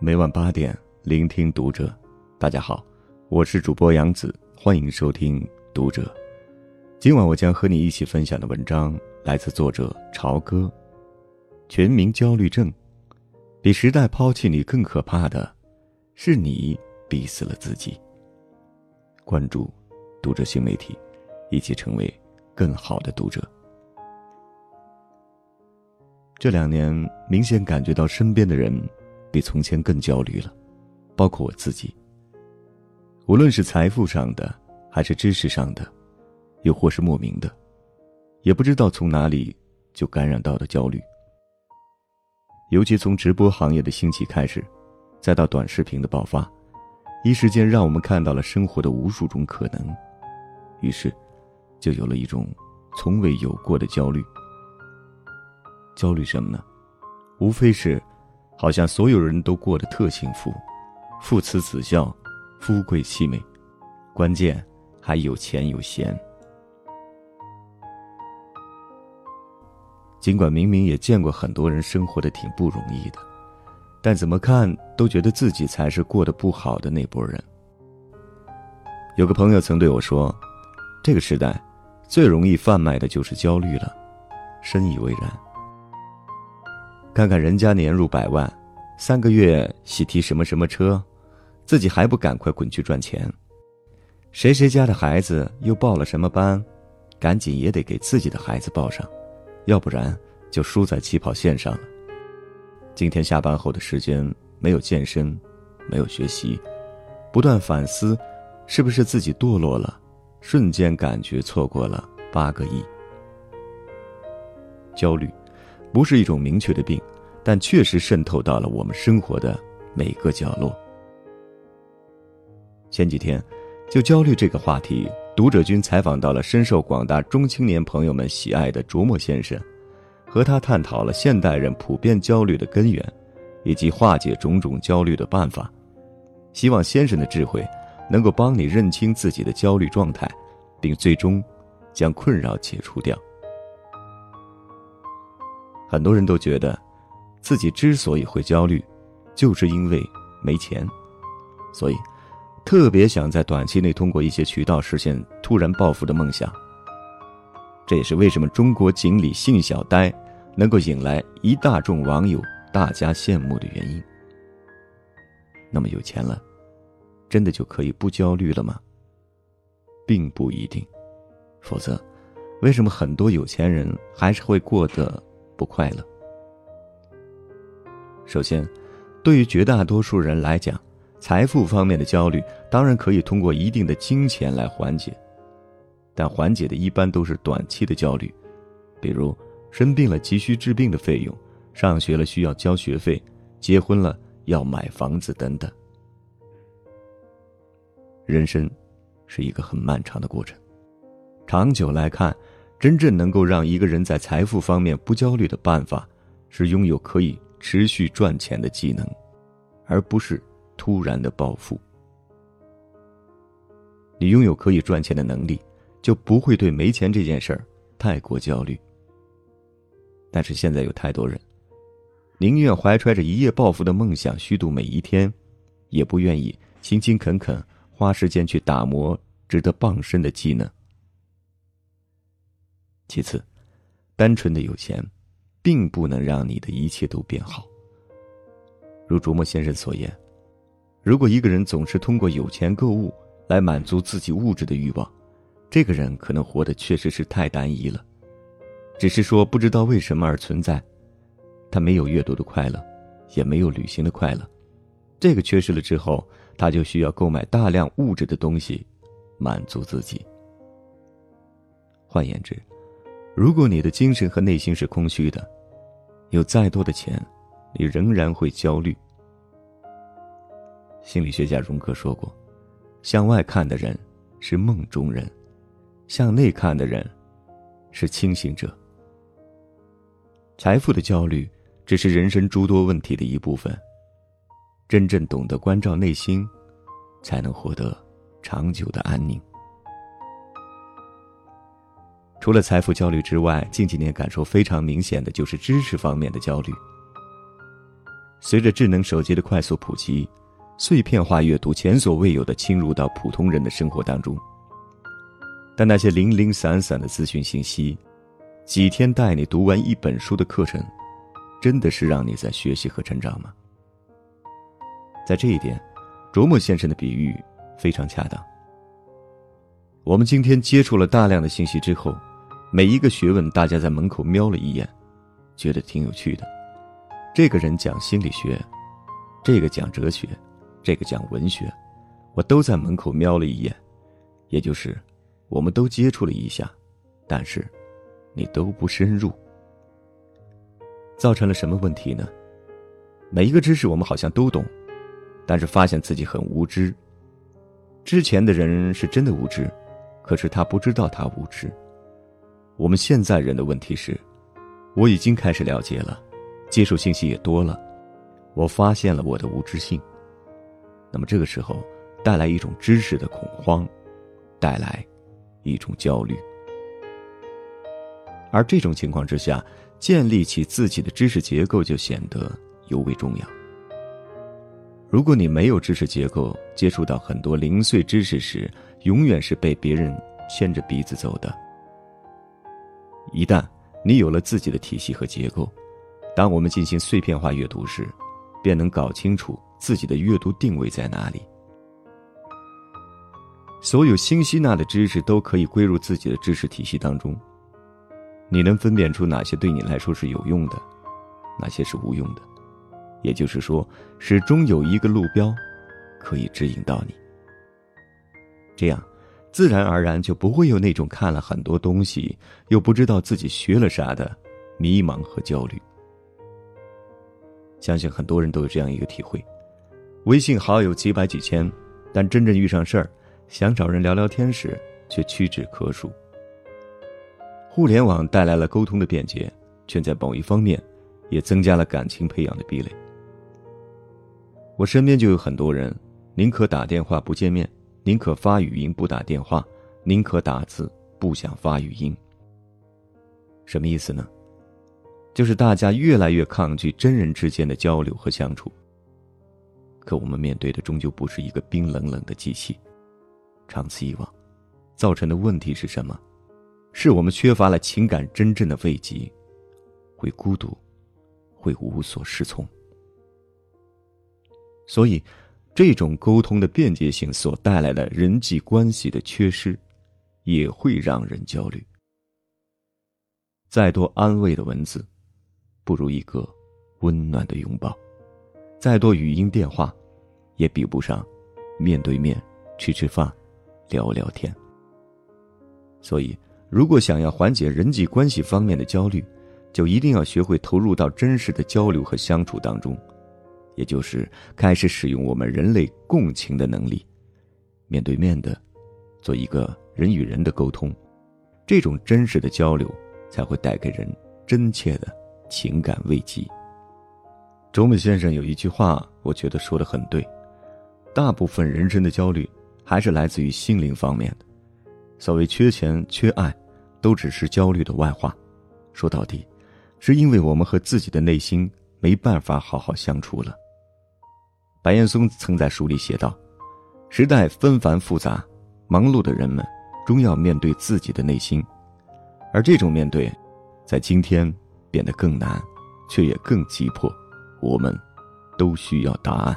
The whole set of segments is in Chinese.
每晚八点，聆听读者。大家好，我是主播杨子，欢迎收听读者。今晚我将和你一起分享的文章来自作者朝歌。全民焦虑症，比时代抛弃你更可怕的，是你逼死了自己。关注读者新媒体，一起成为更好的读者。这两年，明显感觉到身边的人比从前更焦虑了，包括我自己。无论是财富上的，还是知识上的，又或是莫名的，也不知道从哪里就感染到的焦虑。尤其从直播行业的兴起开始，再到短视频的爆发，一时间让我们看到了生活的无数种可能，于是，就有了一种从未有过的焦虑。焦虑什么呢？无非是，好像所有人都过得特幸福，父慈子孝，夫贵妻美，关键还有钱有闲。尽管明明也见过很多人生活的挺不容易的，但怎么看都觉得自己才是过得不好的那波人。有个朋友曾对我说：“这个时代，最容易贩卖的就是焦虑了。”深以为然。看看人家年入百万，三个月喜提什么什么车，自己还不赶快滚去赚钱？谁谁家的孩子又报了什么班，赶紧也得给自己的孩子报上，要不然就输在起跑线上了。今天下班后的时间没有健身，没有学习，不断反思，是不是自己堕落了？瞬间感觉错过了八个亿。焦虑。不是一种明确的病，但确实渗透到了我们生活的每个角落。前几天，就焦虑这个话题，读者君采访到了深受广大中青年朋友们喜爱的卓莫先生，和他探讨了现代人普遍焦虑的根源，以及化解种种焦虑的办法。希望先生的智慧，能够帮你认清自己的焦虑状态，并最终将困扰解除掉。很多人都觉得，自己之所以会焦虑，就是因为没钱，所以特别想在短期内通过一些渠道实现突然暴富的梦想。这也是为什么中国锦鲤性小呆能够引来一大众网友大家羡慕的原因。那么有钱了，真的就可以不焦虑了吗？并不一定，否则，为什么很多有钱人还是会过得？不快乐。首先，对于绝大多数人来讲，财富方面的焦虑当然可以通过一定的金钱来缓解，但缓解的一般都是短期的焦虑，比如生病了急需治病的费用，上学了需要交学费，结婚了要买房子等等。人生是一个很漫长的过程，长久来看。真正能够让一个人在财富方面不焦虑的办法，是拥有可以持续赚钱的技能，而不是突然的暴富。你拥有可以赚钱的能力，就不会对没钱这件事儿太过焦虑。但是现在有太多人，宁愿怀揣着一夜暴富的梦想虚度每一天，也不愿意勤勤恳恳花时间去打磨值得傍身的技能。其次，单纯的有钱，并不能让你的一切都变好。如卓莫先生所言，如果一个人总是通过有钱购物来满足自己物质的欲望，这个人可能活得确实是太单一了，只是说不知道为什么而存在。他没有阅读的快乐，也没有旅行的快乐，这个缺失了之后，他就需要购买大量物质的东西，满足自己。换言之，如果你的精神和内心是空虚的，有再多的钱，你仍然会焦虑。心理学家荣格说过：“向外看的人是梦中人，向内看的人是清醒者。”财富的焦虑只是人生诸多问题的一部分。真正懂得关照内心，才能获得长久的安宁。除了财富焦虑之外，近几年感受非常明显的就是知识方面的焦虑。随着智能手机的快速普及，碎片化阅读前所未有的侵入到普通人的生活当中。但那些零零散散的资讯信息，几天带你读完一本书的课程，真的是让你在学习和成长吗？在这一点，卓木先生的比喻非常恰当。我们今天接触了大量的信息之后，每一个学问，大家在门口瞄了一眼，觉得挺有趣的。这个人讲心理学，这个讲哲学，这个讲文学，我都在门口瞄了一眼，也就是。我们都接触了一下，但是你都不深入，造成了什么问题呢？每一个知识我们好像都懂，但是发现自己很无知。之前的人是真的无知，可是他不知道他无知。我们现在人的问题是，我已经开始了解了，接触信息也多了，我发现了我的无知性。那么这个时候带来一种知识的恐慌，带来。一种焦虑，而这种情况之下，建立起自己的知识结构就显得尤为重要。如果你没有知识结构，接触到很多零碎知识时，永远是被别人牵着鼻子走的。一旦你有了自己的体系和结构，当我们进行碎片化阅读时，便能搞清楚自己的阅读定位在哪里。所有新吸纳的知识都可以归入自己的知识体系当中。你能分辨出哪些对你来说是有用的，哪些是无用的？也就是说，始终有一个路标，可以指引到你。这样，自然而然就不会有那种看了很多东西又不知道自己学了啥的迷茫和焦虑。相信很多人都有这样一个体会：微信好友几百几千，但真正遇上事儿。想找人聊聊天时，却屈指可数。互联网带来了沟通的便捷，却在某一方面，也增加了感情培养的壁垒。我身边就有很多人，宁可打电话不见面，宁可发语音不打电话，宁可打字不想发语音。什么意思呢？就是大家越来越抗拒真人之间的交流和相处。可我们面对的终究不是一个冰冷冷的机器。长此以往，造成的问题是什么？是我们缺乏了情感真正的慰藉，会孤独，会无所适从。所以，这种沟通的便捷性所带来的人际关系的缺失，也会让人焦虑。再多安慰的文字，不如一个温暖的拥抱；再多语音电话，也比不上面对面吃吃饭。聊聊天。所以，如果想要缓解人际关系方面的焦虑，就一定要学会投入到真实的交流和相处当中，也就是开始使用我们人类共情的能力，面对面的做一个人与人的沟通，这种真实的交流才会带给人真切的情感慰藉。周美先生有一句话，我觉得说的很对：大部分人生的焦虑。还是来自于心灵方面的。所谓缺钱、缺爱，都只是焦虑的外化。说到底，是因为我们和自己的内心没办法好好相处了。白岩松曾在书里写道：“时代纷繁复杂，忙碌的人们终要面对自己的内心，而这种面对，在今天变得更难，却也更急迫。我们都需要答案。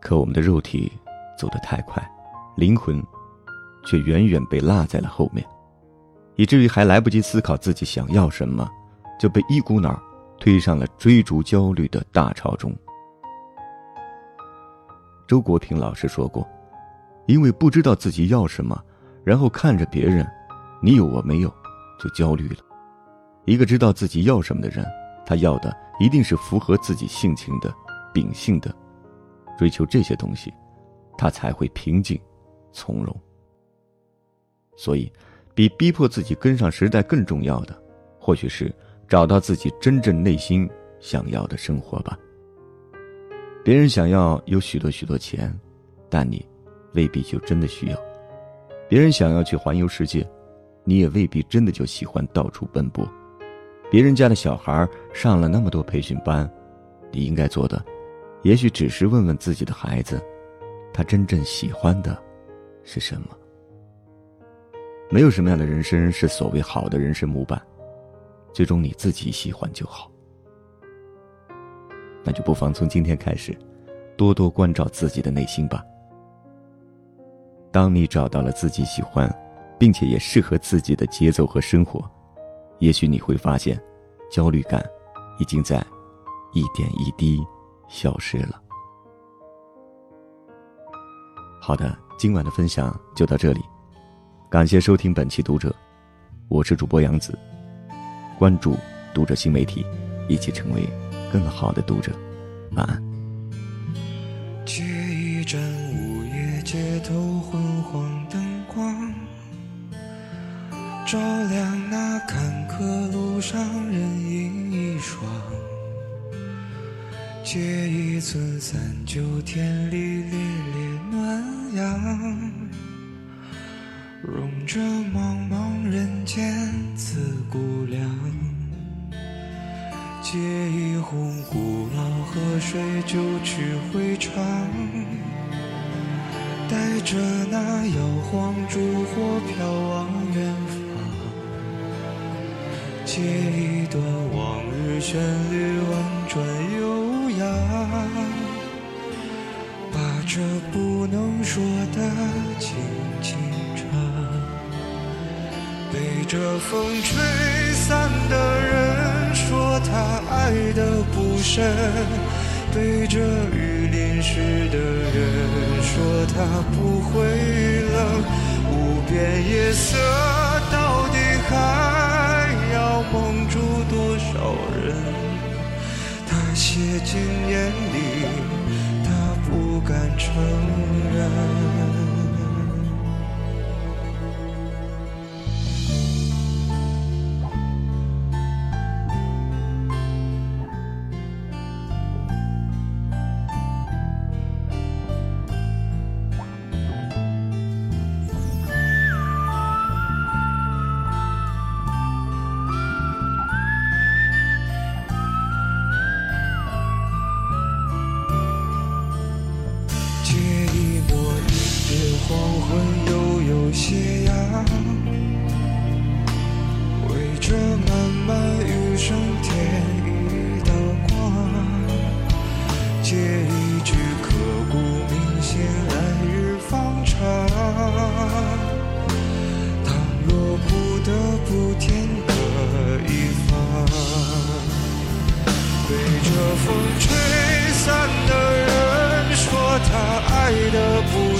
可我们的肉体。”走得太快，灵魂却远远被落在了后面，以至于还来不及思考自己想要什么，就被一股脑推上了追逐焦虑的大潮中。周国平老师说过：“因为不知道自己要什么，然后看着别人，你有我没有，就焦虑了。一个知道自己要什么的人，他要的一定是符合自己性情的、秉性的，追求这些东西。”他才会平静、从容。所以，比逼迫自己跟上时代更重要的，或许是找到自己真正内心想要的生活吧。别人想要有许多许多钱，但你未必就真的需要；别人想要去环游世界，你也未必真的就喜欢到处奔波；别人家的小孩上了那么多培训班，你应该做的，也许只是问问自己的孩子，他真正喜欢的是什么。没有什么样的人生是所谓好的人生模板，最终你自己喜欢就好。那就不妨从今天开始，多多关照自己的内心吧。当你找到了自己喜欢，并且也适合自己的节奏和生活，也许你会发现，焦虑感已经在一点一滴消失了。好的，今晚的分享就到这里，感谢收听本期读者，我是主播杨子，关注读者新媒体，一起成为更好的读者，晚安。借一盏午夜街头昏黄灯光，照亮那坎坷路上人影一双。借一寸三九天里烈烈暖阳，融着茫茫人间一壶古老河水，九曲回肠，带着那摇晃烛火飘往远方。借一段往日旋律，婉转悠扬，把这不能说的轻轻唱。被这风吹散的人。他爱的不深，对着雨淋湿的人说他不会冷。无边夜色到底还要蒙住多少人？他写进眼里，他不敢承认。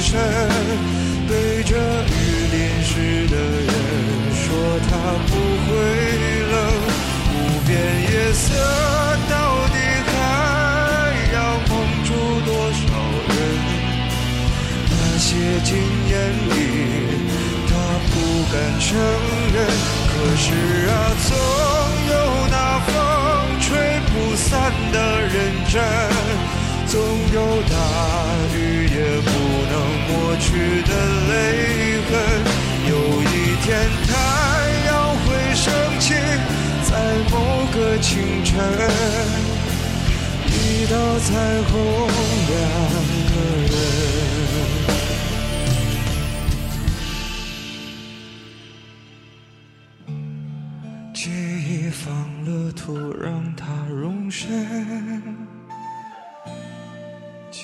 身。对着雨淋湿的人说他不会冷，无边夜色到底还要蒙住多少人？那些进眼里，他不敢承认。可是啊，总有那风吹不散的认真。总有大雨也不能抹去的泪痕，有一天太阳会升起，在某个清晨，一道彩虹，两个人，记忆放了土，让它容身。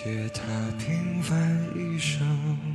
借他平凡一生。